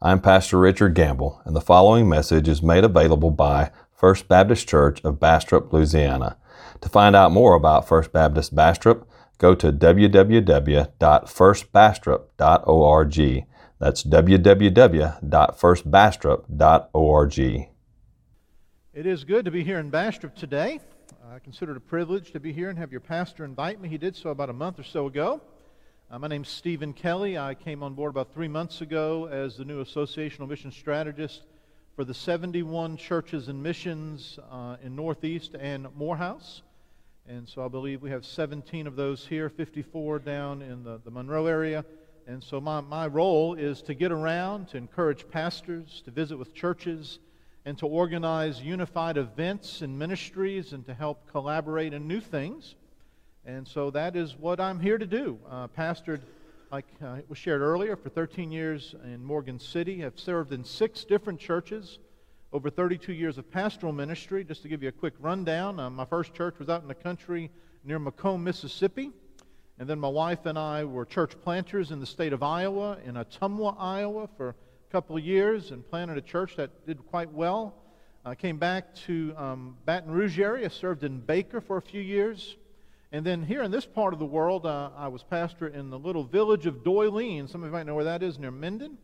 I'm Pastor Richard Gamble, and the following message is made available by First Baptist Church of Bastrop, Louisiana. To find out more about First Baptist Bastrop, go to www.firstbastrop.org. That's www.firstbastrop.org. It is good to be here in Bastrop today. I consider it a privilege to be here and have your pastor invite me. He did so about a month or so ago. Uh, my name's Stephen Kelly. I came on board about three months ago as the new associational mission strategist for the 71 churches and missions uh, in Northeast and Morehouse. And so I believe we have 17 of those here, 54 down in the, the Monroe area. And so my, my role is to get around, to encourage pastors, to visit with churches, and to organize unified events and ministries and to help collaborate in new things. And so that is what I'm here to do. Uh, pastored, like uh, was shared earlier, for 13 years in Morgan City. I've served in six different churches, over 32 years of pastoral ministry. Just to give you a quick rundown, uh, my first church was out in the country near McComb, Mississippi. And then my wife and I were church planters in the state of Iowa, in Ottumwa, Iowa, for a couple of years and planted a church that did quite well. I came back to um, Baton Rouge area, served in Baker for a few years. And then here in this part of the world, uh, I was pastor in the little village of Doyline. Some of you might know where that is, near Minden.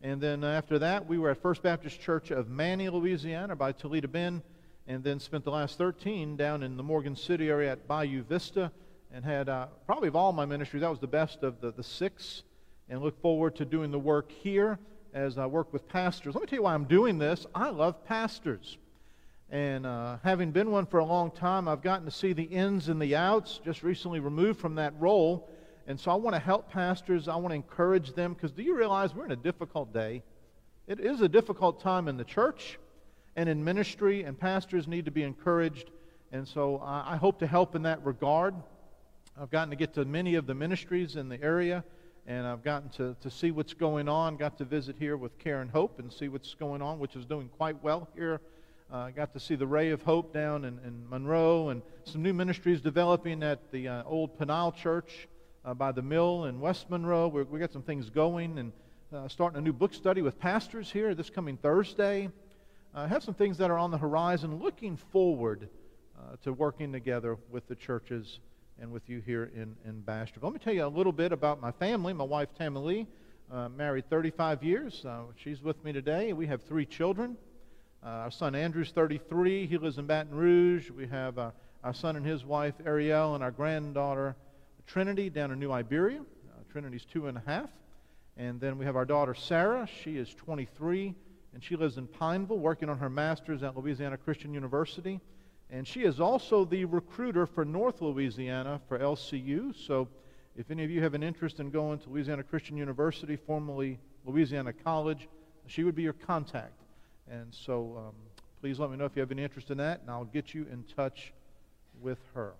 And then after that, we were at First Baptist Church of Many, Louisiana, by Toledo Bend. And then spent the last 13 down in the Morgan City area at Bayou Vista. And had, uh, probably of all my ministries, that was the best of the, the six. And look forward to doing the work here as I work with pastors. Let me tell you why I'm doing this. I love pastors. And uh, having been one for a long time, I've gotten to see the ins and the outs, just recently removed from that role. And so I want to help pastors. I want to encourage them because do you realize we're in a difficult day? It is a difficult time in the church and in ministry, and pastors need to be encouraged. And so I, hope to help in that regard. I've gotten to get to many of the ministries in the area and I've gotten to, to see what's going on. Got to visit here with Karen Hope and see what's going on, which is doing quite well here. Uh, got to see the Ray of Hope down in, in Monroe and some new ministries developing at the uh, old Penile Church uh, by the mill in West Monroe. We're, we got some things going and uh, starting a new book study with pastors here this coming Thursday. I uh, have some things that are on the horizon, looking forward uh, to working together with the churches and with you here in, in Bastrop. Let me tell you a little bit about my family. My wife, Tammy Lee, uh, married 35 years. Uh, she's with me today. We have three children. Uh, our son Andrew's 33. He lives in Baton Rouge. We have uh, our son and his wife, Ariel, and our granddaughter, Trinity, down in New Iberia. Uh, Trinity's two and a half. And then we have our daughter, Sarah. She is 23, and she lives in Pineville, working on her master's at Louisiana Christian University. And she is also the recruiter for North Louisiana for LCU. So if any of you have an interest in going to Louisiana Christian University, formerly Louisiana College, she would be your contact. And so um, please let me know if you have any interest in that, and I'll get you in touch with her.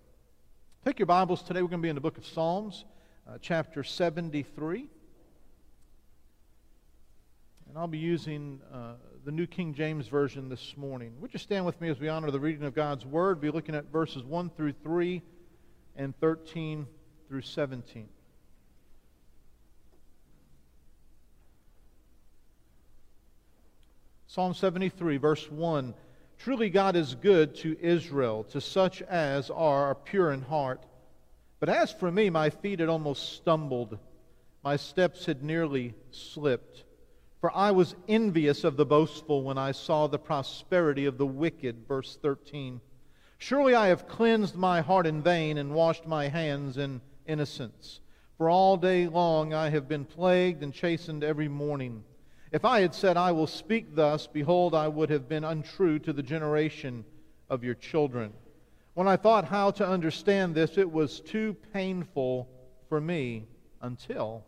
Take your Bibles today. We're going to be in the book of Psalms, uh, chapter 73. And I'll be using uh, the New King James Version this morning. Would you stand with me as we honor the reading of God's Word? Be looking at verses 1 through 3 and 13 through 17. Psalm 73, verse 1. Truly God is good to Israel, to such as are pure in heart. But as for me, my feet had almost stumbled, my steps had nearly slipped. For I was envious of the boastful when I saw the prosperity of the wicked. Verse 13. Surely I have cleansed my heart in vain and washed my hands in innocence. For all day long I have been plagued and chastened every morning. If I had said, I will speak thus, behold, I would have been untrue to the generation of your children. When I thought how to understand this, it was too painful for me until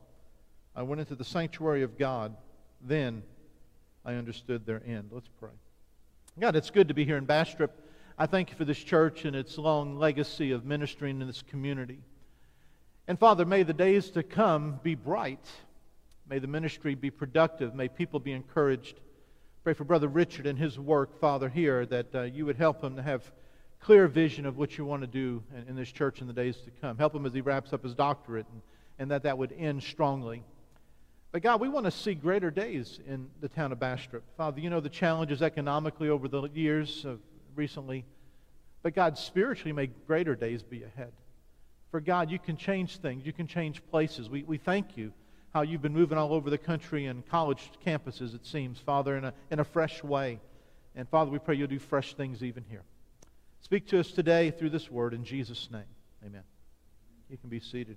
I went into the sanctuary of God then I understood their end. Let's pray. God, it's good to be here in Bastrop. I thank you for this church and its long legacy of ministering in this community. And Father, may the days to come be bright. May the ministry be productive. May people be encouraged. Pray for Brother Richard and his work, Father, here, that uh, you would help him to have clear vision of what you want to do in, in, this church in the days to come. Help him as he wraps up his doctorate and, and that that would end strongly. But God, we want to see greater days in the town of Bastrop. Father, you know the challenges economically over the years of recently. But God, spiritually, may greater days be ahead. For God, you can change things. You can change places. We, we thank you how you've been moving all over the country and college campuses, it seems, Father, in a, in a fresh way. And Father, we pray you'll do fresh things even here. Speak to us today through this word in Jesus' name. Amen. You can be seated.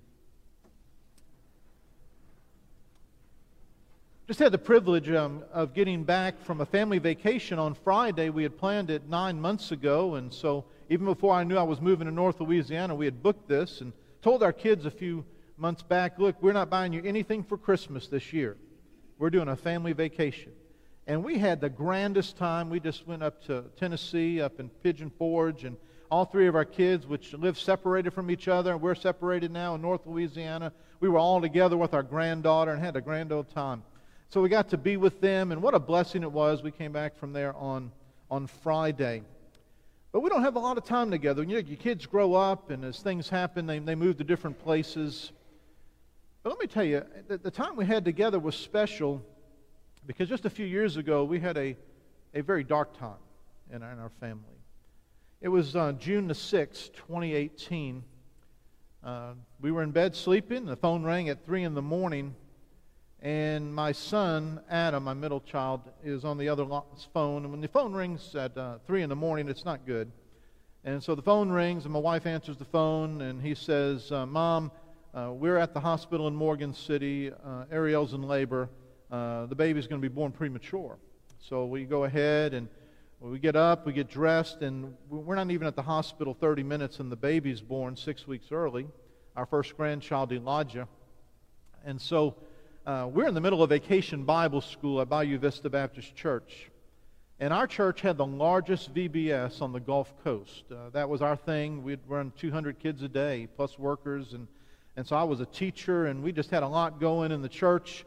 Just had the privilege um, of getting back from a family vacation on Friday. We had planned it nine months ago, and so even before I knew I was moving to North Louisiana, we had booked this and told our kids a few months back, look, we're not buying you anything for Christmas this year. We're doing a family vacation. And we had the grandest time. We just went up to Tennessee, up in Pigeon Forge, and all three of our kids, which live separated from each other, and we're separated now in North Louisiana, we were all together with our granddaughter and had a grand old time. So we got to be with them, and what a blessing it was. We came back from there on, on Friday. But we don't have a lot of time together. You know, your kids grow up, and as things happen, they, they move to different places. But let me tell you, the, the time we had together was special because just a few years ago, we had a, a very dark time in our, in our family. It was uh, June the 6th, 2018. Uh, we were in bed sleeping. The phone rang at 3 in the morning and my son, Adam, my middle child, is on the other phone. And when the phone rings at uh, 3 in the morning, it's not good. And so the phone rings, and my wife answers the phone, and he says, uh, Mom, we're at the hospital in Morgan City. Uh, Ariel's in labor. Uh, the baby's going to be born premature. So we go ahead and we get up, we get dressed, and we're not even at the hospital 30 minutes, and the baby's born six weeks early, our first grandchild, Elijah. And so uh, we're in the middle of vacation Bible school at Bayou Vista Baptist Church. And our church had the largest VBS on the Gulf Coast. Uh, that was our thing. We'd run 200 kids a day, plus workers. And, and so I was a teacher, and we just had a lot going in the church.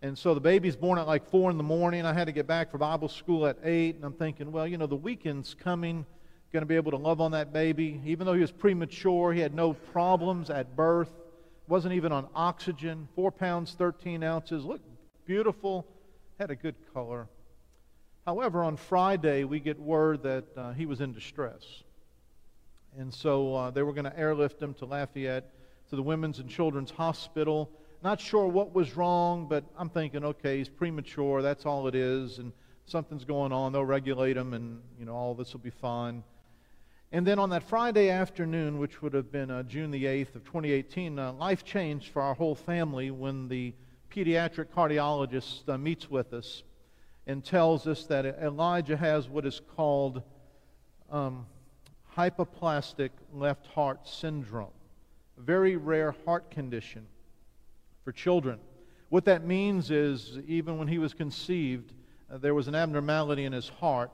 And so the baby's born at like 4 in the morning. I had to get back for Bible school at 8. And I'm thinking, well, you know, the weekend's coming. Going to be able to love on that baby. Even though he was premature, he had no problems at birth wasn't even on oxygen, 4 pounds, 13 ounces, looked beautiful, had a good color. However, on Friday, we get word that uh, he was in distress. And so uh, they were going to airlift him to Lafayette, to the Women's and Children's Hospital. Not sure what was wrong, but I'm thinking, okay, he's premature. That's all it is. And something's going on. They'll regulate him, and, you know, all this will be fine. And then on that Friday afternoon, which would have been uh, June the 8th of 2018, uh, life changed for our whole family when the pediatric cardiologist uh, meets with us and tells us that Elijah has what is called um, hypoplastic left heart syndrome, very rare heart condition for children. What that means is, even when he was conceived, uh, there was an abnormality in his heart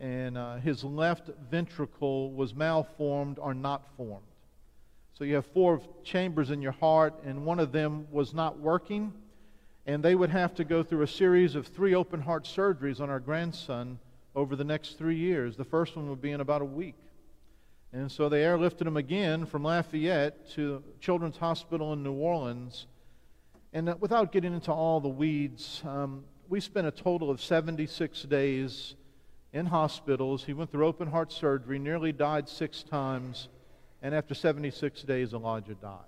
and uh, his left ventricle was malformed or not formed. So you have four chambers in your heart, and one of them was not working, and they would have to go through a series of three open heart surgeries on our grandson over the next three years. The first one would be in about a week. And so they airlifted him again from Lafayette to Children's Hospital in New Orleans. And uh, without getting into all the weeds, um, we spent a total of 76 days in hospitals. He went through open heart surgery, nearly died six times, and after 76 days, Elijah died.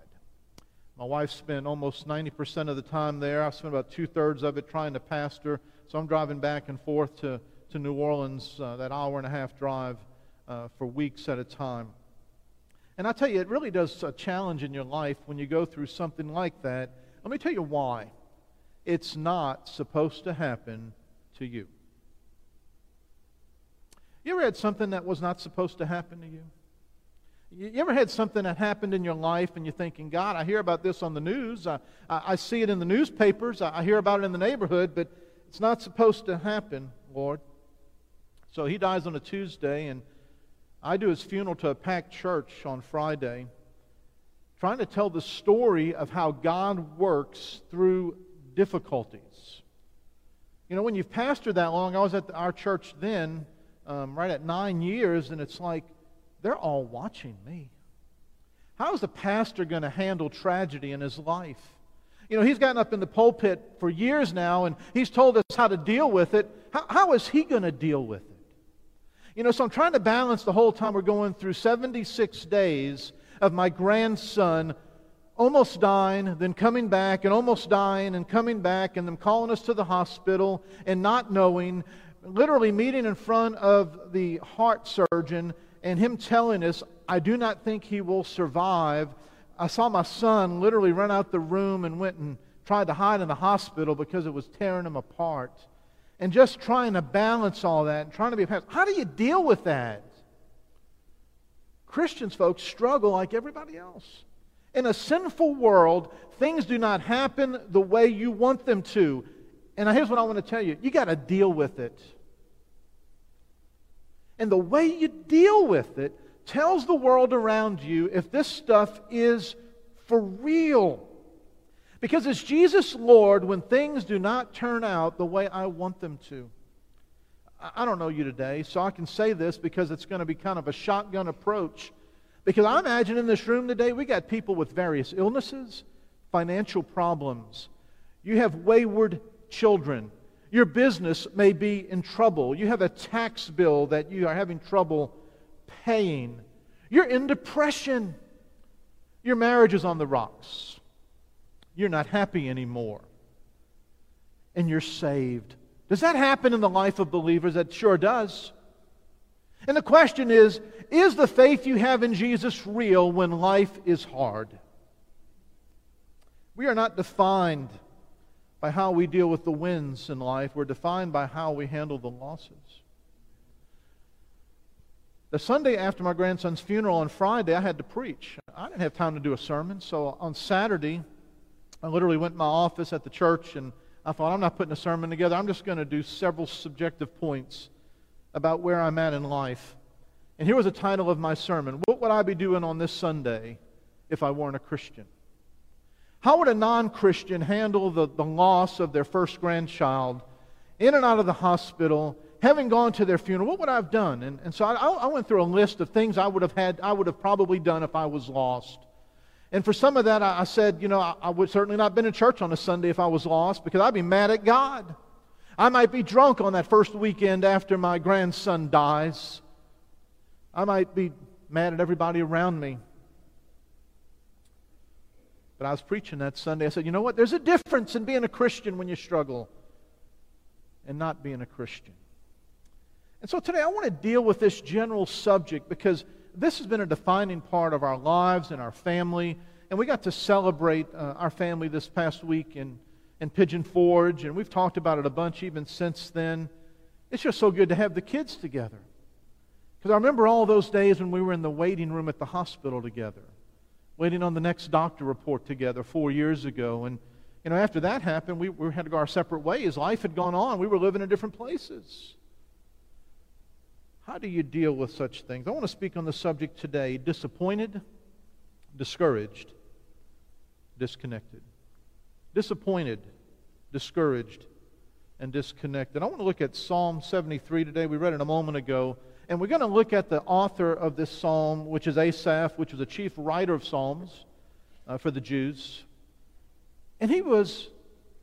My wife spent almost 90% of the time there. I spent about two thirds of it trying to pastor. So I'm driving back and forth to, to New Orleans, uh, that hour and a half drive, uh, for weeks at a time. And I tell you, it really does a challenge in your life when you go through something like that. Let me tell you why. It's not supposed to happen to you. You ever had something that was not supposed to happen to you? You ever had something that happened in your life and you're thinking, God, I hear about this on the news. I, I, see it in the newspapers. I, I hear about it in the neighborhood, but it's not supposed to happen, Lord. So he dies on a Tuesday, and I do his funeral to a packed church on Friday, trying to tell the story of how God works through difficulties. You know, when you've pastored that long, I was at our church then um, right at nine years, and it's like they're all watching me. How is the pastor going to handle tragedy in his life? You know, he's gotten up in the pulpit for years now, and he's told us how to deal with it. How, how is he going to deal with it? You know, so I'm trying to balance the whole time we're going through 76 days of my grandson almost dying, then coming back, and almost dying, and coming back, and them calling us to the hospital, and not knowing, literally meeting in front of the heart surgeon, and him telling us, I do not think he will survive. I saw my son literally run out the room and went and tried to hide in the hospital because it was tearing him apart and just trying to balance all that and trying to be a pastor. How do you deal with that? Christians, folks, struggle like everybody else. In a sinful world, things do not happen the way you want them to. And here's what I want to tell you you got to deal with it. And the way you deal with it tells the world around you if this stuff is for real. Because is Jesus Lord when things do not turn out the way I want them to? I don't know you today, so I can say this because it's going to be kind of a shotgun approach. Because I imagine in this room today, we got people with various illnesses, financial problems. You have wayward children. Your business may be in trouble. You have a tax bill that you are having trouble paying. You're in depression. Your marriage is on the rocks. You're not happy anymore. And you're saved. Does that happen in the life of believers? That sure does. And the question is is the faith you have in Jesus real when life is hard? We are not defined by how we deal with the wins in life, we're defined by how we handle the losses. The Sunday after my grandson's funeral on Friday, I had to preach. I didn't have time to do a sermon, so on Saturday, I literally went to my office at the church and I thought, I'm not putting a sermon together. I'm just going to do several subjective points about where I'm at in life. And here was the title of my sermon What would I be doing on this Sunday if I weren't a Christian? How would a non Christian handle the, the loss of their first grandchild in and out of the hospital, having gone to their funeral? What would I have done? And, and so I, I went through a list of things I would have had, I would have probably done if I was lost. And for some of that, I, I said, you know, I, I would certainly not have been in church on a Sunday if I was lost because I'd be mad at God. I might be drunk on that first weekend after my grandson dies. I might be mad at everybody around me. But I was preaching that Sunday. I said, you know what? There's a difference in being a Christian when you struggle and not being a Christian. And so today I want to deal with this general subject because this has been a defining part of our lives and our family. And we got to celebrate uh, our family this past week in, in Pigeon Forge, and we've talked about it a bunch even since then. It's just so good to have the kids together. Because I remember all those days when we were in the waiting room at the hospital together, waiting on the next doctor report together four years ago. And, you know, after that happened, we, we had to go our separate ways. Life had gone on. We were living in different places. How do you deal with such things? I want to speak on the subject today disappointed, discouraged, disconnected. Disappointed, discouraged, and disconnected. I want to look at Psalm 73 today. We read it a moment ago. And we're going to look at the author of this psalm, which is Asaph, which was a chief writer of psalms uh, for the Jews. And he was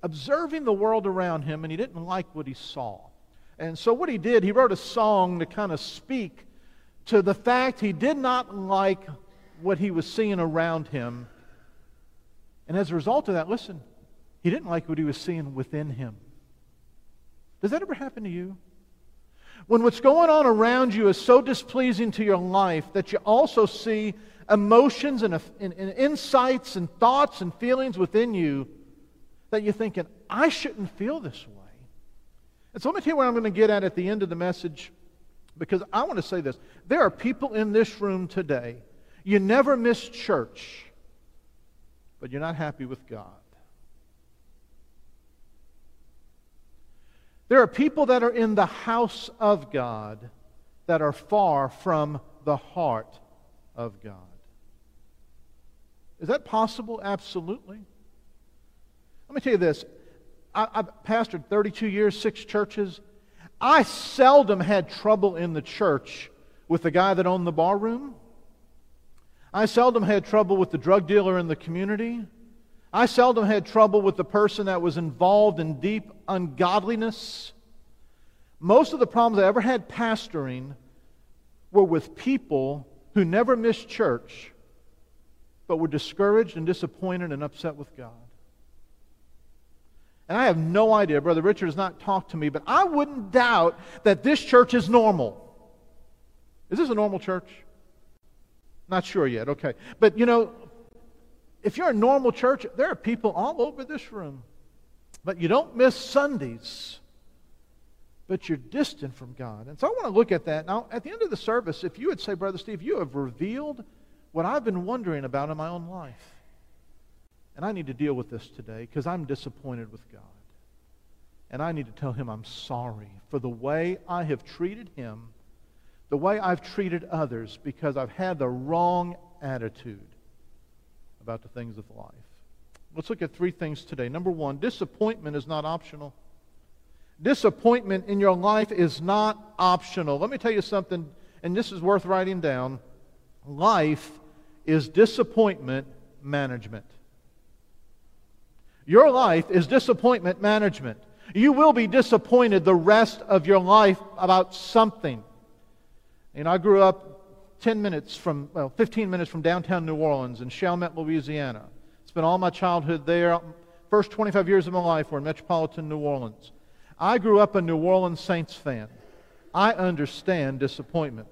observing the world around him, and he didn't like what he saw. And so, what he did, he wrote a song to kind of speak to the fact he did not like what he was seeing around him. And as a result of that, listen, he didn't like what he was seeing within him. Does that ever happen to you? When what's going on around you is so displeasing to your life that you also see emotions and, and, and insights and thoughts and feelings within you that you're thinking, I shouldn't feel this way. And so let me tell you what I'm going to get at at the end of the message because I want to say this. There are people in this room today, you never miss church, but you're not happy with God. There are people that are in the house of God that are far from the heart of God. Is that possible? Absolutely. Let me tell you this I, I pastored 32 years, six churches. I seldom had trouble in the church with the guy that owned the bar room. I seldom had trouble with the drug dealer in the community. I seldom had trouble with the person that was involved in deep ungodliness. Most of the problems I ever had pastoring were with people who never missed church, but were discouraged and disappointed and upset with God. And I have no idea, Brother Richard has not talked to me, but I wouldn't doubt that this church is normal. Is this a normal church? Not sure yet, okay. But you know, if you're a normal church, there are people all over this room. But you don't miss Sundays, but you're distant from God. And so I want to look at that. Now, at the end of the service, if you would say, Brother Steve, you have revealed what I've been wondering about in my own life. And I need to deal with this today because I'm disappointed with God. And I need to tell him I'm sorry for the way I have treated him, the way I've treated others, because I've had the wrong attitude about the things of life. Let's look at three things today. Number one, disappointment is not optional. Disappointment in your life is not optional. Let me tell you something, and this is worth writing down. Life is disappointment management. Your life is disappointment management. You will be disappointed the rest of your life about something. And I grew up 10 minutes from, well, 15 minutes from downtown New Orleans in Chalmette, Louisiana. Spent all my childhood there. First 25 years of my life were in metropolitan New Orleans. I grew up a New Orleans Saints fan. I understand disappointment.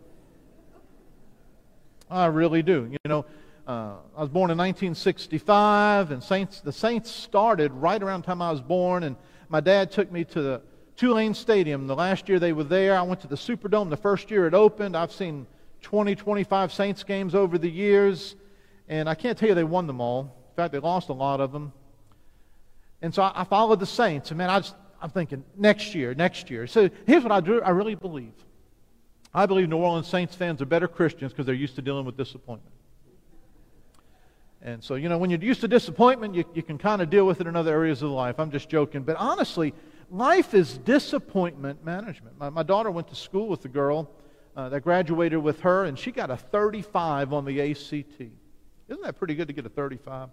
I really do. You know, uh, I was born in 1965, and Saints, the Saints started right around the time I was born, and my dad took me to the Tulane Stadium. The last year they were there, I went to the Superdome the first year it opened. I've seen 20, 25 Saints games over the years, and I can't tell you they won them all. In fact, they lost a lot of them. And so I, I followed the Saints, and man, I just, I'm thinking next year, next year. So here's what I do. I really believe. I believe New Orleans Saints fans are better Christians because they're used to dealing with disappointment. And so, you know, when you're used to disappointment, you, you can kind of deal with it in other areas of life. I'm just joking. But honestly, life is disappointment management. My, my daughter went to school with a girl uh, that graduated with her, and she got a 35 on the ACT. Isn't that pretty good to get a 35?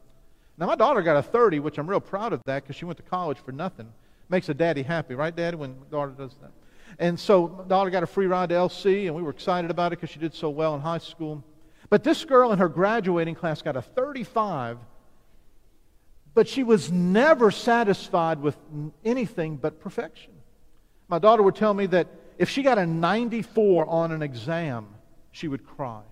Now, my daughter got a 30, which I'm real proud of that because she went to college for nothing. Makes a daddy happy, right, Daddy, when daughter does that? And so, daughter got a free ride to LC, and we were excited about it because she did so well in high school. But this girl in her graduating class got a 35, but she was never satisfied with anything but perfection. My daughter would tell me that if she got a 94 on an exam, she would cry.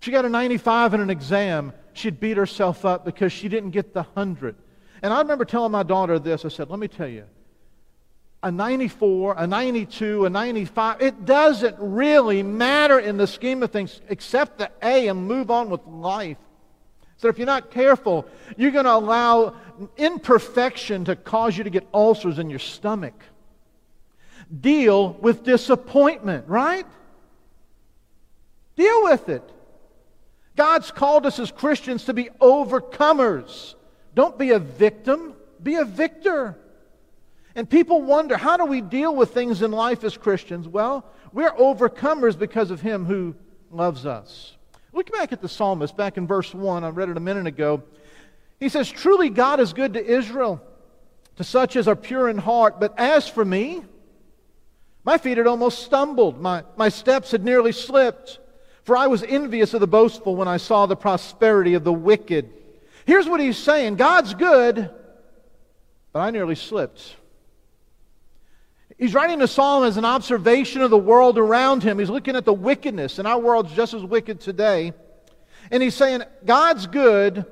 If she got a 95 in an exam, she'd beat herself up because she didn't get the 100. And I remember telling my daughter this I said, Let me tell you, a 94, a 92, a 95, it doesn't really matter in the scheme of things except the A and move on with life. So if you're not careful, you're going to allow imperfection to cause you to get ulcers in your stomach deal with disappointment, right? Deal with it. God's called us as Christians to be overcomers. Don't be a victim, be a victor. And people wonder, how do we deal with things in life as Christians? Well, we're overcomers because of Him who loves us. Look back at the psalmist, back in verse 1. I read it a minute ago. He says, Truly God is good to Israel, to such as are pure in heart. But as for me, my feet had almost stumbled. My, my steps had nearly slipped. For I was envious of the boastful when I saw the prosperity of the wicked. Here's what he's saying God's good, but I nearly slipped. He's writing the psalm as an observation of the world around him. He's looking at the wickedness, and our world's just as wicked today. And he's saying, God's good.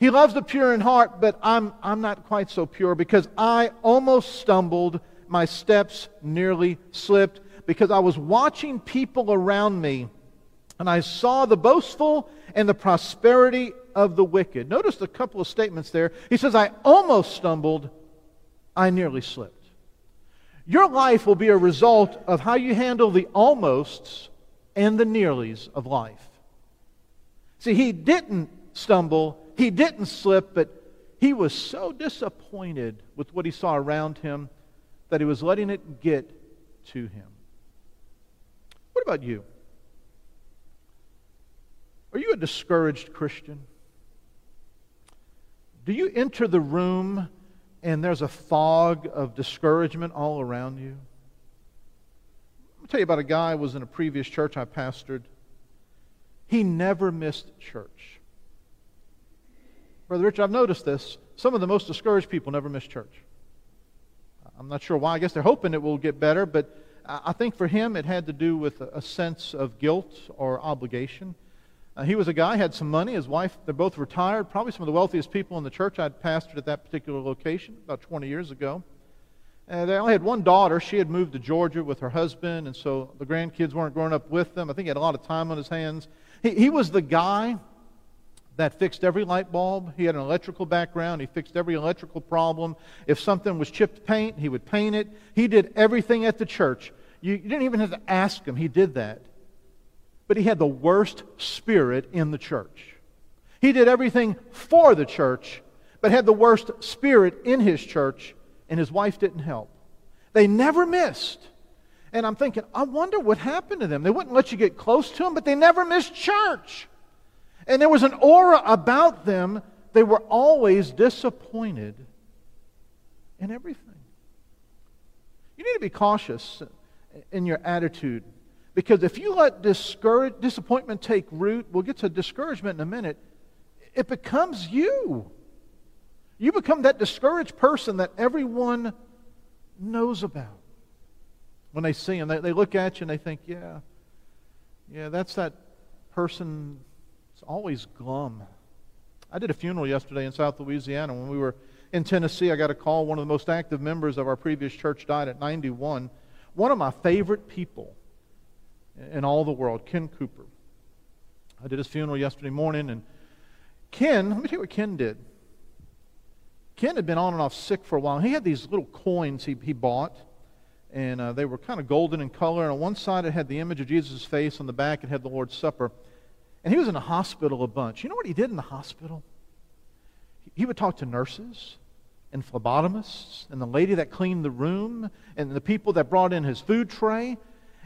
He loves the pure in heart, but I'm, I'm not quite so pure because I almost stumbled my steps nearly slipped because I was watching people around me and I saw the boastful and the prosperity of the wicked. Notice a couple of statements there. He says, I almost stumbled, I nearly slipped. Your life will be a result of how you handle the almosts and the nearlies of life. See, he didn't stumble, he didn't slip, but he was so disappointed with what he saw around him that he was letting it get to him. What about you? Are you a discouraged Christian? Do you enter the room and there's a fog of discouragement all around you? I'll tell you about a guy who was in a previous church I pastored. He never missed church. Brother Richard, I've noticed this. Some of the most discouraged people never miss church. I'm not sure why. I guess they're hoping it will get better, but I think for him it had to do with a sense of guilt or obligation. Uh, he was a guy, had some money. His wife, they're both retired, probably some of the wealthiest people in the church. I'd pastored at that particular location about 20 years ago. And they only had one daughter. She had moved to Georgia with her husband, and so the grandkids weren't growing up with them. I think he had a lot of time on his hands. He, he was the guy that fixed every light bulb. He had an electrical background. He fixed every electrical problem. If something was chipped paint, he would paint it. He did everything at the church. You, you didn't even have to ask him, he did that but he had the worst spirit in the church. He did everything for the church, but had the worst spirit in his church, and his wife didn't help. They never missed. And I'm thinking, I wonder what happened to them. They wouldn't let you get close to them, but they never missed church. And there was an aura about them. They were always disappointed in everything. You need to be cautious in your attitude because if you let discourage, disappointment take root, we'll get to discouragement in a minute, it becomes you. You become that discouraged person that everyone knows about. When they see him, they, they look at you and they think, yeah, yeah, that's that person It's always glum. I did a funeral yesterday in South Louisiana. When we were in Tennessee, I got a call. One of the most active members of our previous church died at 91. One of my favorite people in all the world, Ken Cooper. I did his funeral yesterday morning, and Ken, let me tell you what Ken did. Ken had been on and off sick for a while. He had these little coins he, he bought, and uh, they were kind of golden in color. And on one side, it had the image of Jesus' face. On the back, it had the Lord's Supper. And he was in the hospital a bunch. You know what he did in the hospital? He would talk to nurses and phlebotomists and the lady that cleaned the room and the people that brought in his food tray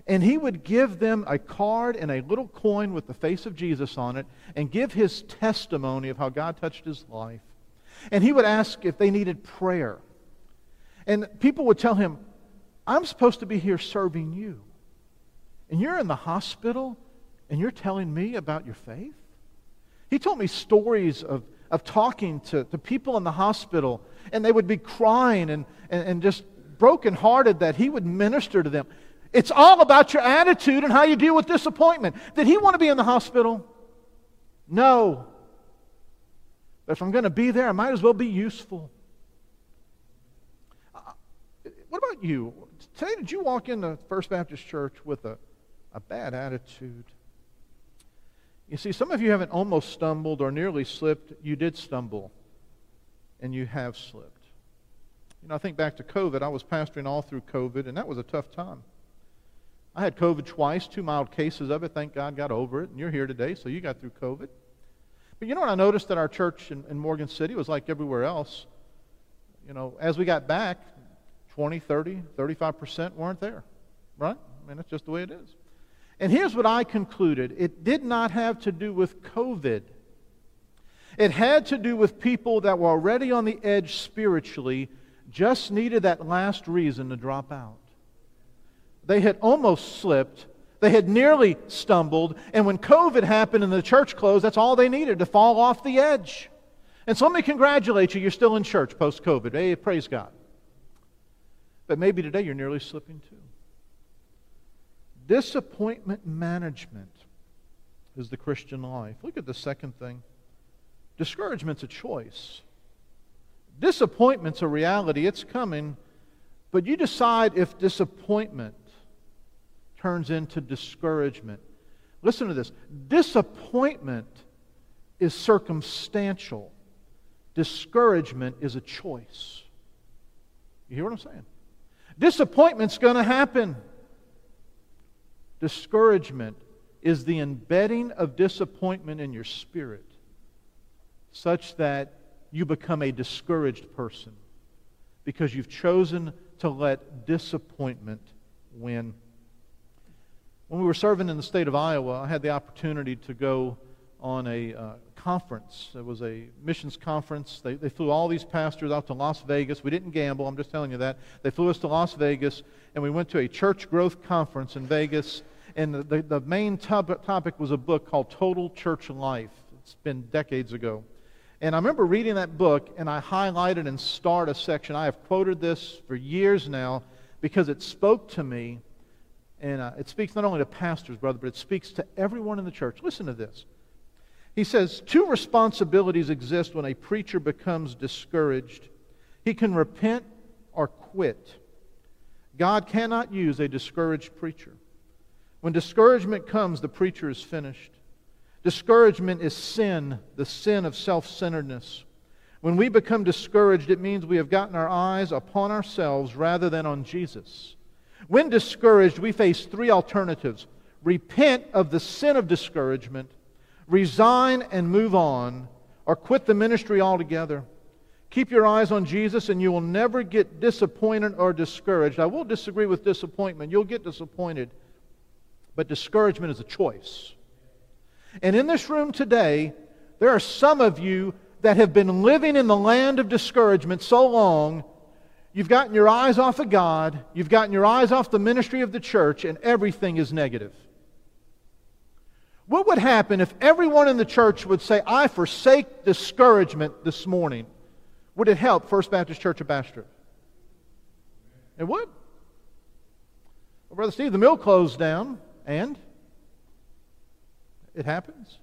and he would give them a card and a little coin with the face of Jesus on it and give his testimony of how God touched his life. And he would ask if they needed prayer. And people would tell him, I'm supposed to be here serving you. And you're in the hospital and you're telling me about your faith? He told me stories of, of talking to, to people in the hospital, and they would be crying and, and, and just brokenhearted that he would minister to them. It's all about your attitude and how you deal with disappointment. Did he want to be in the hospital? No. But if I'm going to be there, I might as well be useful. Uh, what about you? Today, did you walk into First Baptist Church with a, a bad attitude? You see, some of you haven't almost stumbled or nearly slipped. You did stumble, and you have slipped. You know, I think back to COVID. I was pastoring all through COVID, and that was a tough time. I had COVID twice, two mild cases of it. Thank God got over it. And you're here today, so you got through COVID. But you know what I noticed that our church in, in Morgan City was like everywhere else? You know, as we got back, 20, 30, 35% weren't there. Right? I mean, that's just the way it is. And here's what I concluded it did not have to do with COVID. It had to do with people that were already on the edge spiritually, just needed that last reason to drop out. They had almost slipped. They had nearly stumbled. And when COVID happened and the church closed, that's all they needed to fall off the edge. And so let me congratulate you. You're still in church post COVID. Hey, praise God. But maybe today you're nearly slipping too. Disappointment management is the Christian life. Look at the second thing discouragement's a choice. Disappointment's a reality, it's coming, but you decide if disappointment turns into discouragement. Listen to this disappointment is circumstantial, discouragement is a choice. You hear what I'm saying? Disappointment's going to happen. Discouragement is the embedding of disappointment in your spirit such that you become a discouraged person because you've chosen to let disappointment win. When we were serving in the state of Iowa, I had the opportunity to go on a uh, conference. It was a missions conference. They, they flew all these pastors out to Las Vegas. We didn't gamble, I'm just telling you that. They flew us to Las Vegas, and we went to a church growth conference in Vegas. And the, the, the main top, topic was a book called Total Church Life. It's been decades ago. And I remember reading that book, and I highlighted and starred a section. I have quoted this for years now because it spoke to me. And uh, it speaks not only to pastors, brother, but it speaks to everyone in the church. Listen to this. He says, Two responsibilities exist when a preacher becomes discouraged. He can repent or quit. God cannot use a discouraged preacher. When discouragement comes, the preacher is finished. Discouragement is sin, the sin of self centeredness. When we become discouraged, it means we have gotten our eyes upon ourselves rather than on Jesus. When discouraged, we face three alternatives repent of the sin of discouragement, resign and move on, or quit the ministry altogether. Keep your eyes on Jesus, and you will never get disappointed or discouraged. I will disagree with disappointment. You'll get disappointed, but discouragement is a choice. And in this room today, there are some of you that have been living in the land of discouragement so long, you've gotten your eyes off of God, you've gotten your eyes off the ministry of the church, and everything is negative. What would happen if everyone in the church would say, I forsake discouragement this morning? Would it help First Baptist Church of Bastrop? It would. Well, Brother Steve, the mill closed down, and it happens.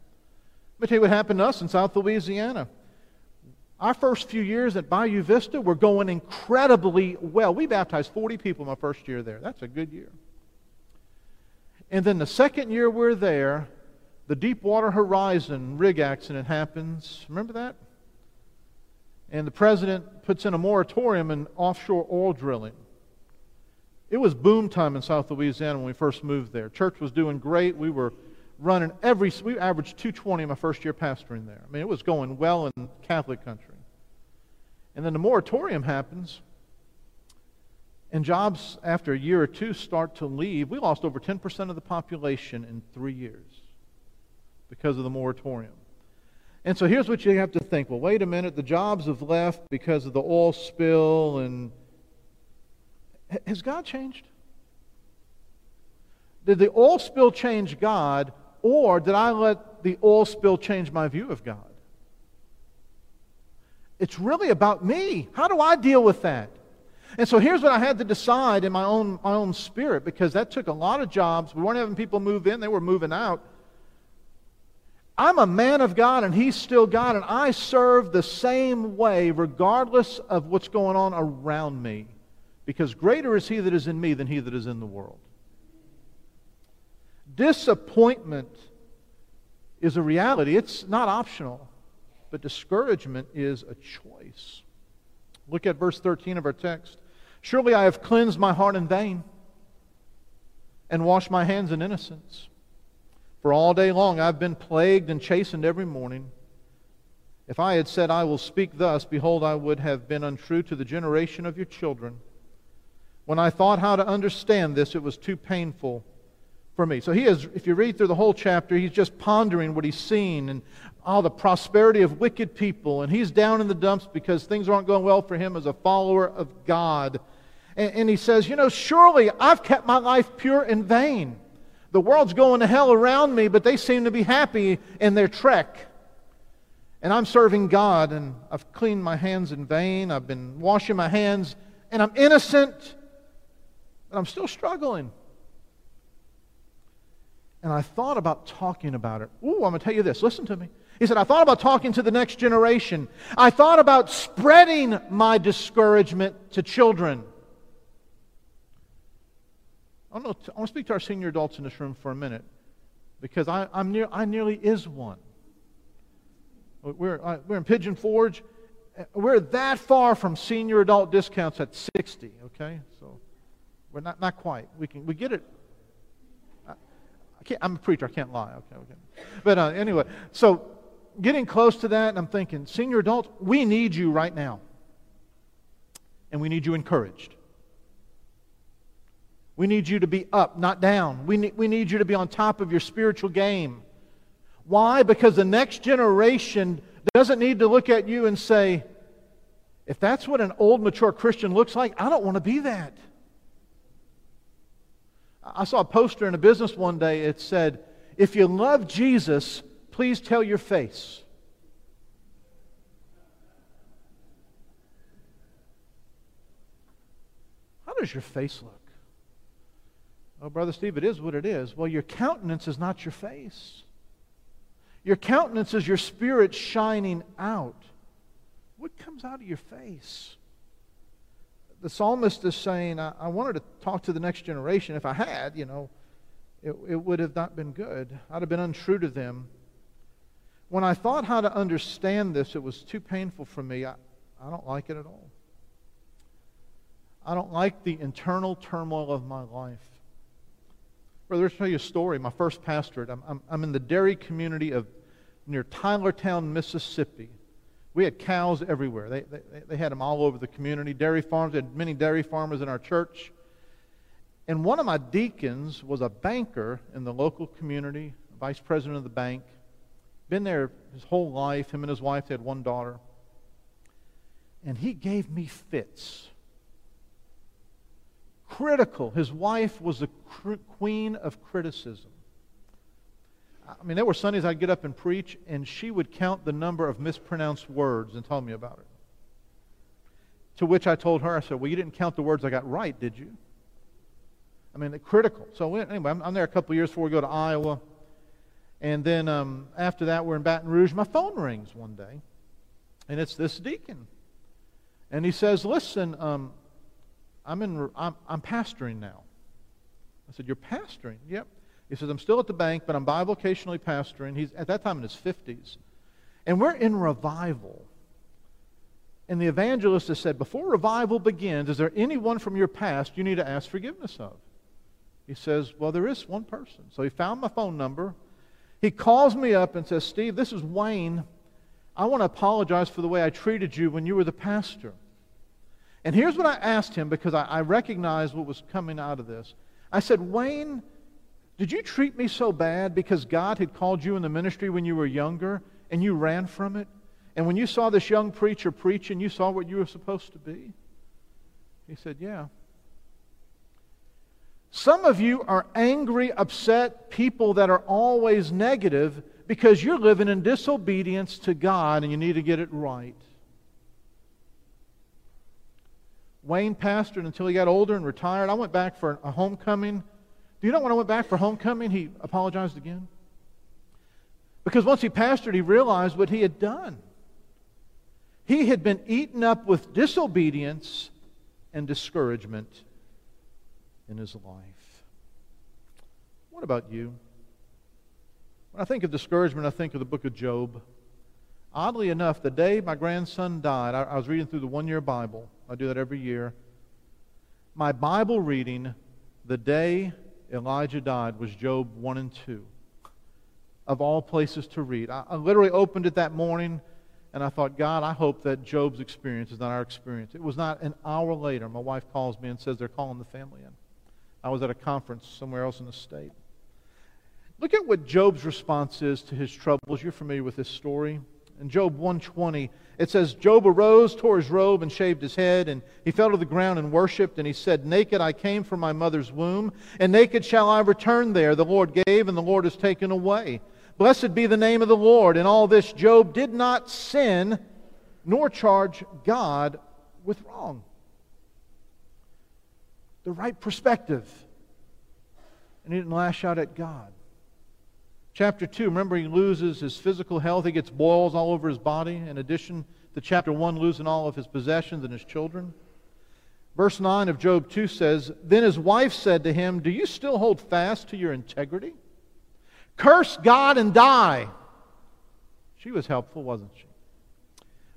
Let me tell you what happened to us in South Louisiana. Our first few years at Bayou Vista were going incredibly well. We baptized 40 people my first year there. That's a good year. And then the second year we're there, the Deepwater Horizon rig accident happens. Remember that? And the president puts in a moratorium in offshore oil drilling. It was boom time in South Louisiana when we first moved there. Church was doing great. We were running every, we averaged 220 in my first year pastoring there. I mean, it was going well in Catholic country. And then the moratorium happens, and jobs after a year or two start to leave. We lost over 10% of the population in three years because of the moratorium. And so here's what you have to think well, wait a minute, the jobs have left because of the oil spill, and has God changed? Did the oil spill change God, or did I let the oil spill change my view of God? It's really about me. How do I deal with that? And so here's what I had to decide in my own, my own spirit because that took a lot of jobs. We weren't having people move in, they were moving out. I'm a man of God and he's still God, and I serve the same way regardless of what's going on around me. Because greater is he that is in me than he that is in the world. Disappointment is a reality, it's not optional, but discouragement is a choice. Look at verse 13 of our text. Surely I have cleansed my heart in vain and washed my hands in innocence. For all day long I've been plagued and chastened every morning. If I had said, I will speak thus, behold, I would have been untrue to the generation of your children. When I thought how to understand this, it was too painful for me. So he is, if you read through the whole chapter, he's just pondering what he's seen and all the prosperity of wicked people. And he's down in the dumps because things aren't going well for him as a follower of God. And, and he says, You know, surely I've kept my life pure in vain. The world's going to hell around me, but they seem to be happy in their trek. And I'm serving God, and I've cleaned my hands in vain. I've been washing my hands, and I'm innocent, but I'm still struggling. And I thought about talking about it. Ooh, I'm going to tell you this. Listen to me. He said, I thought about talking to the next generation. I thought about spreading my discouragement to children. I, I want to speak to our senior adults in this room for a minute because I, am near, I nearly is one. We're, we're in Pigeon Forge. We're that far from senior adult discounts at 60, okay? So we're not, not quite. We, can, we get it. I, can't, I'm a preacher. I can't lie. Okay, okay. But uh, anyway, so getting close to that, and I'm thinking, senior adults, we need you right now. And we need you encouraged. We need you to be up, not down. We we need you to be on top of your spiritual game. Why? Because the next generation doesn't need to look at you and say, if that's what an old, mature Christian looks like, I don't want to be that. I saw a poster in a business one day. It said, If you love Jesus, please tell your face. How does your face look? Oh, Brother Steve, it is what it is. Well, your countenance is not your face. Your countenance is your spirit shining out. What comes out of your face? The psalmist is saying, I, I wanted to talk to the next generation. If I had, you know, it, it would have not been good. I'd have been untrue to them. When I thought how to understand this, it was too painful for me. I, I don't like it at all. I don't like the internal turmoil of my life. Brother, let me tell you a story. My first pastorate, I'm, I'm, I'm in the dairy community of near Tylertown, Mississippi. We had cows everywhere. They, they, they had them all over the community, dairy farms. We had many dairy farmers in our church. And one of my deacons was a banker in the local community, vice president of the bank. Been there his whole life. Him and his wife had one daughter. And he gave me fits critical. His wife was the cr- queen of criticism. I mean, there were Sundays I'd get up and preach, and she would count the number of mispronounced words and tell me about it. To which I told her, I said, Well, you didn't count the words I got right, did you? I mean, they're critical. So, anyway, I'm, I'm there a couple years before we go to Iowa. And then um, after that, we're in Baton Rouge. My phone rings one day, and it's this deacon. And he says, Listen, um, I'm, in, I'm, I'm pastoring now. I said, You're pastoring? Yep. He says, I'm still at the bank, but I'm bivocationally pastoring. He's at that time in his 50s. And we're in revival. And the evangelist has said, Before revival begins, is there anyone from your past you need to ask forgiveness of? He says, Well, there is one person. So he found my phone number. He calls me up and says, Steve, this is Wayne. I want to apologize for the way I treated you when you were the pastor. And here's what I asked him because I, I recognized what was coming out of this. I said, Wayne, did you treat me so bad because God had called you in the ministry when you were younger and you ran from it? And when you saw this young preacher preaching, you saw what you were supposed to be? He said, Yeah. Some of you are angry, upset people that are always negative because you're living in disobedience to God and you need to get it right. Wayne pastored until he got older and retired. I went back for a homecoming. Do you know when I went back for homecoming, he apologized again? Because once he pastored, he realized what he had done. He had been eaten up with disobedience and discouragement in his life. What about you? When I think of discouragement, I think of the book of Job. Oddly enough, the day my grandson died, I, I was reading through the one year Bible. I do that every year. My Bible reading the day Elijah died was Job 1 and 2. Of all places to read. I, I literally opened it that morning and I thought, God, I hope that Job's experience is not our experience. It was not an hour later. My wife calls me and says they're calling the family in. I was at a conference somewhere else in the state. Look at what Job's response is to his troubles. You're familiar with this story. In Job 120, it says, Job arose, tore his robe, and shaved his head, and he fell to the ground and worshipped, and he said, Naked I came from my mother's womb, and naked shall I return there. The Lord gave, and the Lord has taken away. Blessed be the name of the Lord. In all this, Job did not sin, nor charge God with wrong. The right perspective. And he didn't lash out at God. Chapter 2, remember he loses his physical health. He gets boils all over his body, in addition to chapter 1, losing all of his possessions and his children. Verse 9 of Job 2 says, Then his wife said to him, Do you still hold fast to your integrity? Curse God and die. She was helpful, wasn't she?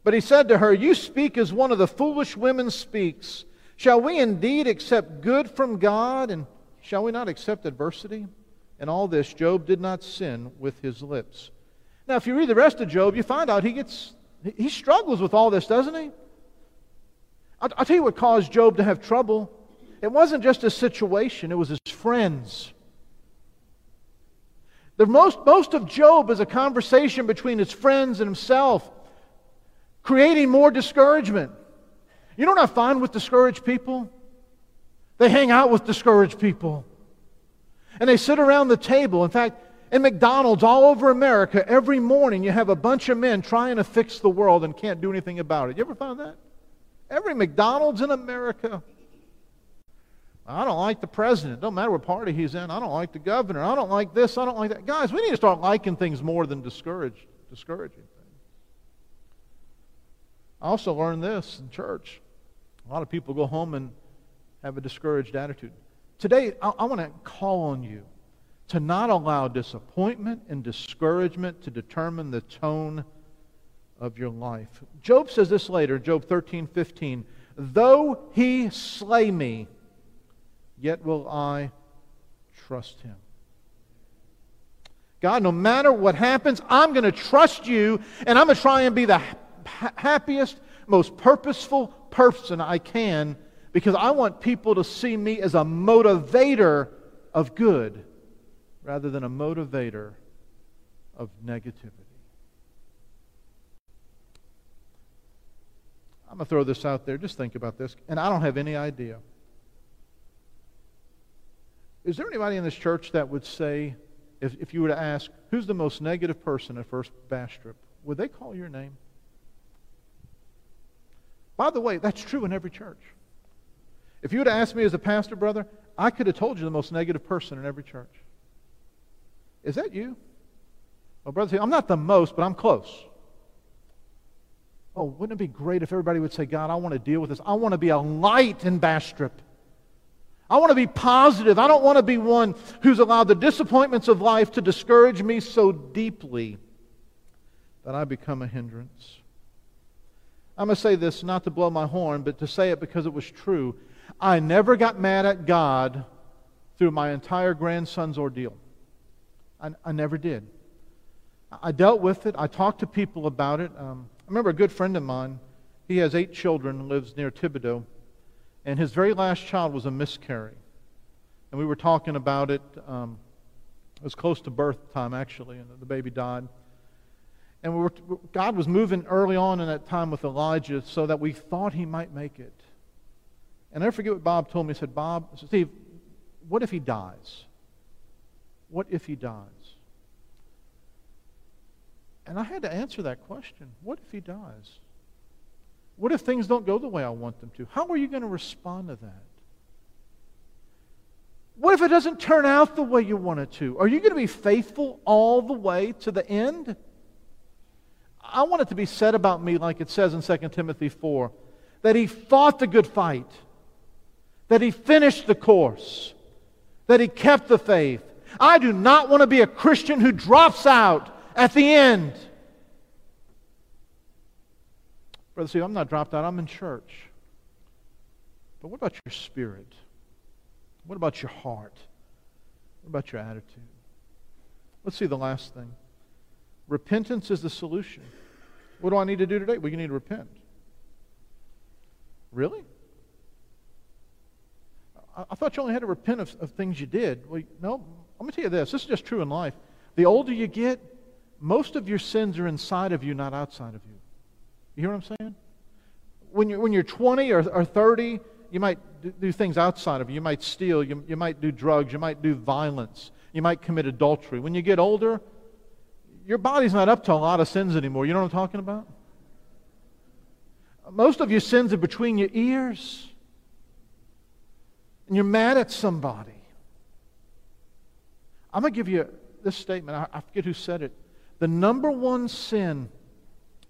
But he said to her, You speak as one of the foolish women speaks. Shall we indeed accept good from God, and shall we not accept adversity? And all this, Job did not sin with his lips. Now, if you read the rest of Job, you find out he gets he struggles with all this, doesn't he? I'll, I'll tell you what caused Job to have trouble. It wasn't just his situation, it was his friends. The most, most of Job is a conversation between his friends and himself, creating more discouragement. You know what I find with discouraged people? They hang out with discouraged people. And they sit around the table. In fact, in McDonald's all over America, every morning you have a bunch of men trying to fix the world and can't do anything about it. You ever find that? Every McDonald's in America. I don't like the president. Don't matter what party he's in. I don't like the governor. I don't like this. I don't like that. Guys, we need to start liking things more than discouraging things. I also learned this in church. A lot of people go home and have a discouraged attitude. Today, I, I want to call on you to not allow disappointment and discouragement to determine the tone of your life. Job says this later, Job 13, 15. Though he slay me, yet will I trust him. God, no matter what happens, I'm going to trust you, and I'm going to try and be the happiest, most purposeful person I can because I want people to see me as a motivator of good rather than a motivator of negativity. I'm going to throw this out there. Just think about this. And I don't have any idea. Is there anybody in this church that would say, if, if you were to ask, who's the most negative person at First Bastrop, would they call your name? By the way, that's true in every church. If you would have asked me as a pastor, brother, I could have told you the most negative person in every church. Is that you? Well, brother, I'm not the most, but I'm close. Oh, wouldn't it be great if everybody would say, God, I want to deal with this. I want to be a light in Bastrop. I want to be positive. I don't want to be one who's allowed the disappointments of life to discourage me so deeply that I become a hindrance. I'm going to say this not to blow my horn, but to say it because it was true. I never got mad at God through my entire grandson's ordeal. I, I never did. I dealt with it. I talked to people about it. Um, I remember a good friend of mine. He has eight children, lives near Thibodaux and his very last child was a miscarry. And we were talking about it. Um, it was close to birth time, actually, and the baby died. And we were, God was moving early on in that time with Elijah so that we thought he might make it. And I forget what Bob told me. He said, Bob, Steve, what if he dies? What if he dies? And I had to answer that question. What if he dies? What if things don't go the way I want them to? How are you going to respond to that? What if it doesn't turn out the way you want it to? Are you going to be faithful all the way to the end? I want it to be said about me, like it says in 2 Timothy 4, that he fought the good fight, that he finished the course, that he kept the faith. I do not want to be a Christian who drops out at the end. Brother, see, I'm not dropped out, I'm in church. But what about your spirit? What about your heart? What about your attitude? Let's see the last thing. Repentance is the solution. What do I need to do today? We need to repent. Really? I, thought you only had to repent of, of things you did. Well, no, let me tell you this. This is just true in life. The older you get, most of your sins are inside of you, not outside of you. You hear what I'm saying? When you're, when you're 20 or, or 30, you might do things outside of you. You might steal, you, you might do drugs, you might do violence, you might commit adultery. When you get older, your body's not up to a lot of sins anymore. You know what I'm talking about? Most of your sins are between your ears. And you're mad at somebody. I'm going to give you this statement. I, I forget who said it. The number one sin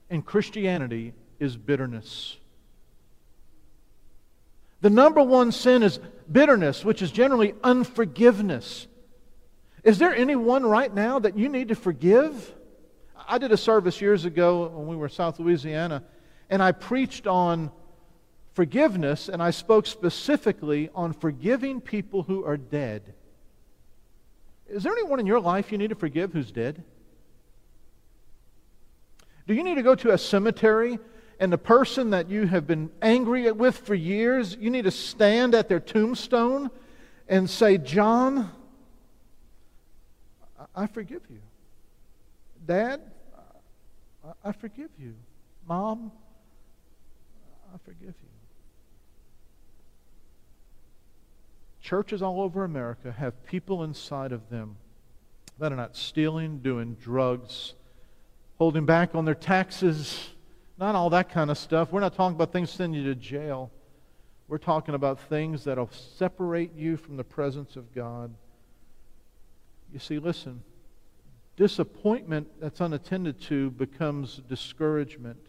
in Christianity is bitterness. The number one sin is bitterness, which is generally unforgiveness. Is there anyone right now that you need to forgive? I did a service years ago when we were in South Louisiana, and I preached on forgiveness, and I spoke specifically on forgiving people who are dead. Is there anyone in your life you need to forgive who's dead? Do you need to go to a cemetery and the person that you have been angry with for years, you need to stand at their tombstone and say, John, I forgive you. Dad, I forgive you. Mom, I forgive you. Churches all over America have people inside of them that are not stealing, doing drugs, holding back on their taxes, not all that kind of stuff. We're not talking about things sending you to jail. We're talking about things that'll separate you from the presence of God. You see, listen, disappointment that's unattended to becomes discouragement.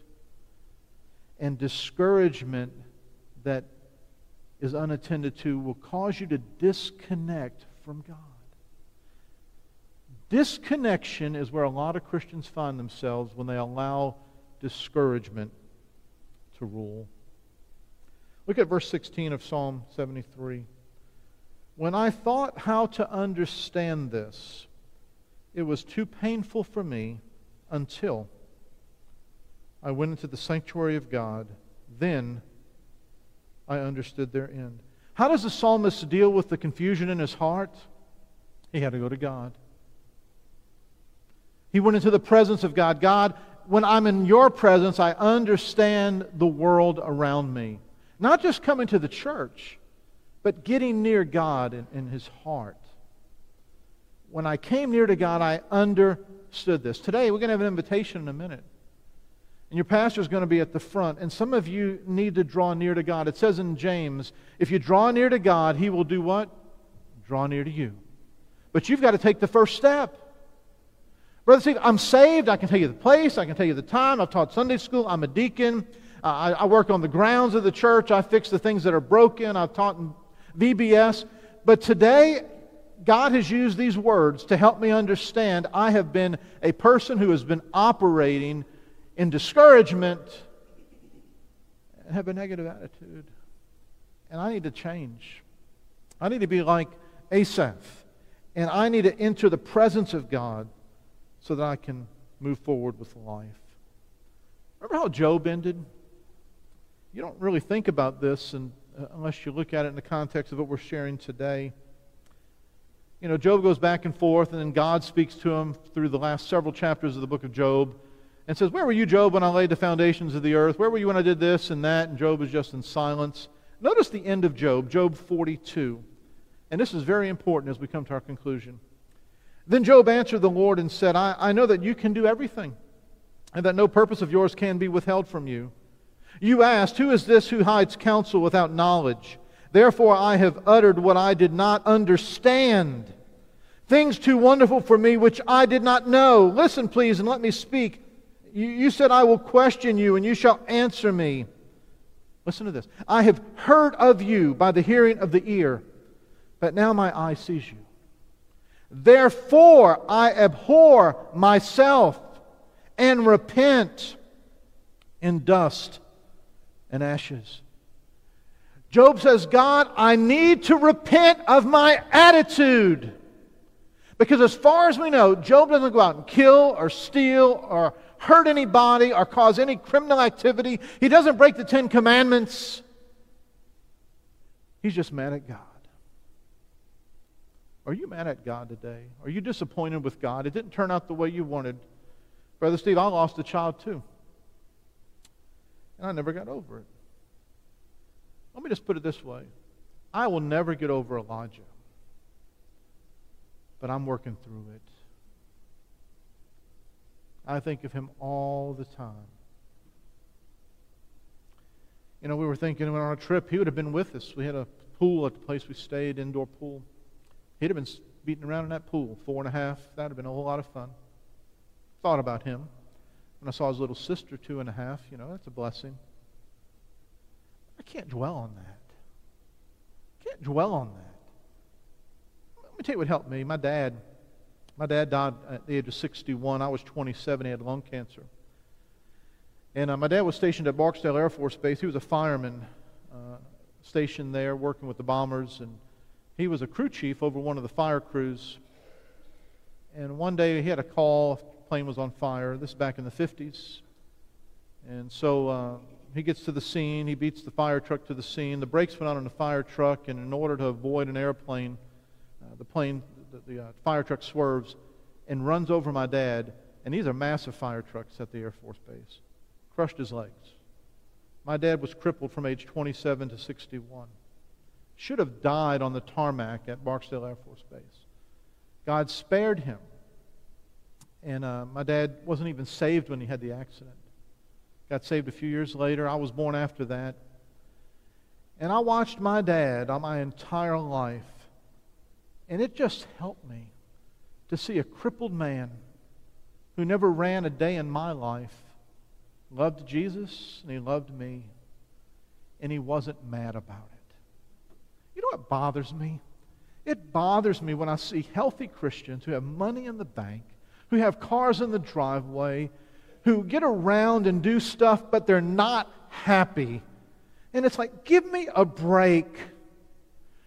And discouragement that is unattended to will cause you to disconnect from God. Disconnection is where a lot of Christians find themselves when they allow discouragement to rule. Look at verse 16 of Psalm 73. When I thought how to understand this, it was too painful for me until I went into the sanctuary of God. Then I understood their end. How does the psalmist deal with the confusion in his heart? He had to go to God. He went into the presence of God. God, when I'm in your presence, I understand the world around me. Not just coming to the church, but getting near God in, in his heart when I came near to God, I understood this. Today, we're going to have an invitation in a minute. And your pastor is going to be at the front. And some of you need to draw near to God. It says in James, if you draw near to God, he will do what? Draw near to you. But you've got to take the first step. Brother Steve, I'm saved. I can tell you the place. I can tell you the time. I've taught Sunday school. I'm a deacon. I, I work on the grounds of the church. I fix the things that are broken. I've taught in VBS. But today, God has used these words to help me understand I have been a person who has been operating in discouragement and have a negative attitude. And I need to change. I need to be like Asaph. And I need to enter the presence of God so that I can move forward with life. Remember how Job ended? You don't really think about this and, uh, unless you look at it in the context of what we're sharing today you know, Job goes back and forth, and then God speaks to him through the last several chapters of the book of Job and says, Where were you, Job, when I laid the foundations of the earth? Where were you when I did this and that? And Job is just in silence. Notice the end of Job, Job 42. And this is very important as we come to our conclusion. Then Job answered the Lord and said, I, I know that you can do everything, and that no purpose of yours can be withheld from you. You asked, Who is this who hides counsel without knowledge? Therefore, I have uttered what I did not understand, things too wonderful for me which I did not know. Listen, please, and let me speak. You, you said, I will question you, and you shall answer me. Listen to this. I have heard of you by the hearing of the ear, but now my eye sees you. Therefore, I abhor myself and repent in dust and ashes. Job says, God, I need to repent of my attitude. Because as far as we know, Job doesn't go out and kill or steal or hurt anybody or cause any criminal activity. He doesn't break the Ten Commandments. He's just mad at God. Are you mad at God today? Are you disappointed with God? It didn't turn out the way you wanted. Brother Steve, I lost a child too. And I never got over it. Let me just put it this way I will never get over Elijah, but I'm working through it. I think of him all the time. You know, we were thinking when on a trip, he would have been with us. We had a pool at the place we stayed, indoor pool. He'd have been beating around in that pool, four and a half. That would have been a whole lot of fun. Thought about him. When I saw his little sister, two and a half, you know, that's a blessing. I can't dwell on that. I can't dwell on that. Let me tell you what helped me. My dad, my dad died at the age of 61. I was 27. He had lung cancer. And uh, my dad was stationed at Barksdale Air Force Base. He was a fireman uh, stationed there working with the bombers. And he was a crew chief over one of the fire crews. And one day he had a call, a plane was on fire. This is back in the 50s. And so uh, he gets to the scene. He beats the fire truck to the scene. The brakes went out on the fire truck, and in order to avoid an airplane, uh, the plane, the, the uh, fire truck swerves and runs over my dad. And these are massive fire trucks at the Air Force Base. Crushed his legs. My dad was crippled from age 27 to 61. Should have died on the tarmac at Barksdale Air Force Base. God spared him. And uh, my dad wasn't even saved when he had the accident. Got saved a few years later. I was born after that. And I watched my dad my entire life. And it just helped me to see a crippled man who never ran a day in my life loved Jesus and he loved me and he wasn't mad about it. You know what bothers me? It bothers me when I see healthy Christians who have money in the bank, who have cars in the driveway, who get around and do stuff, but they're not happy. And it's like, give me a break.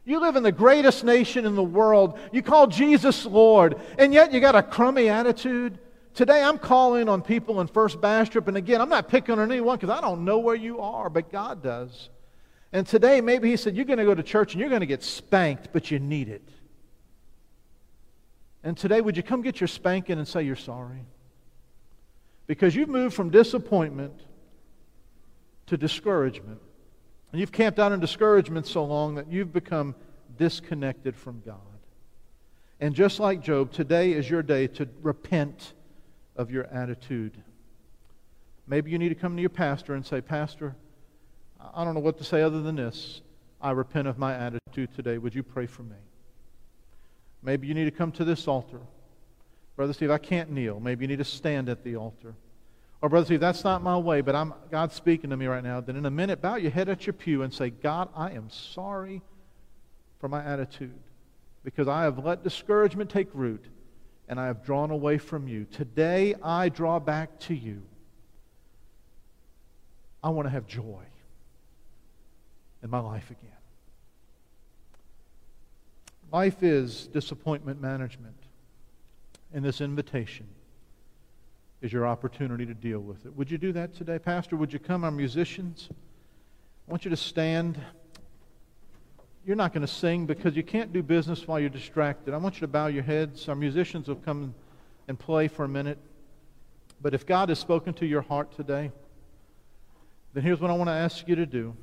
You live in the greatest nation in the world. You call Jesus Lord, and yet you got a crummy attitude. Today I'm calling on people in First Bastrop, and again, I'm not picking on anyone because I don't know where you are, but God does. And today, maybe He said, You're going to go to church and you're going to get spanked, but you need it. And today, would you come get your spanking and say you're sorry? Because you've moved from disappointment to discouragement. And you've camped out in discouragement so long that you've become disconnected from God. And just like Job, today is your day to repent of your attitude. Maybe you need to come to your pastor and say, Pastor, I don't know what to say other than this. I repent of my attitude today. Would you pray for me? Maybe you need to come to this altar. Brother Steve, I can't kneel. Maybe you need to stand at the altar. Or, Brother Steve, that's not my way, but I'm, God's speaking to me right now. Then in a minute, bow your head at your pew and say, God, I am sorry for my attitude because I have let discouragement take root and I have drawn away from you. Today, I draw back to you. I want to have joy in my life again. Life is disappointment management. And this invitation is your opportunity to deal with it. Would you do that today? Pastor, would you come? Our musicians, I want you to stand. You're not going to sing because you can't do business while you're distracted. I want you to bow your heads. Our musicians will come and play for a minute. But if God has spoken to your heart today, then here's what I want to ask you to do.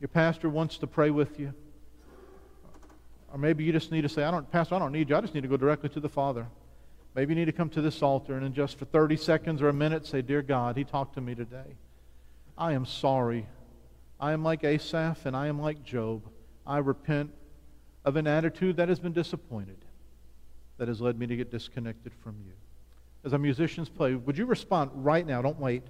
Your pastor wants to pray with you. Or maybe you just need to say, I don't, Pastor, I don't need you. I just need to go directly to the Father. Maybe you need to come to this altar and in just for 30 seconds or a minute say, Dear God, He talked to me today. I am sorry. I am like Asaph and I am like Job. I repent of an attitude that has been disappointed, that has led me to get disconnected from you. As our musicians play, would you respond right now? Don't wait.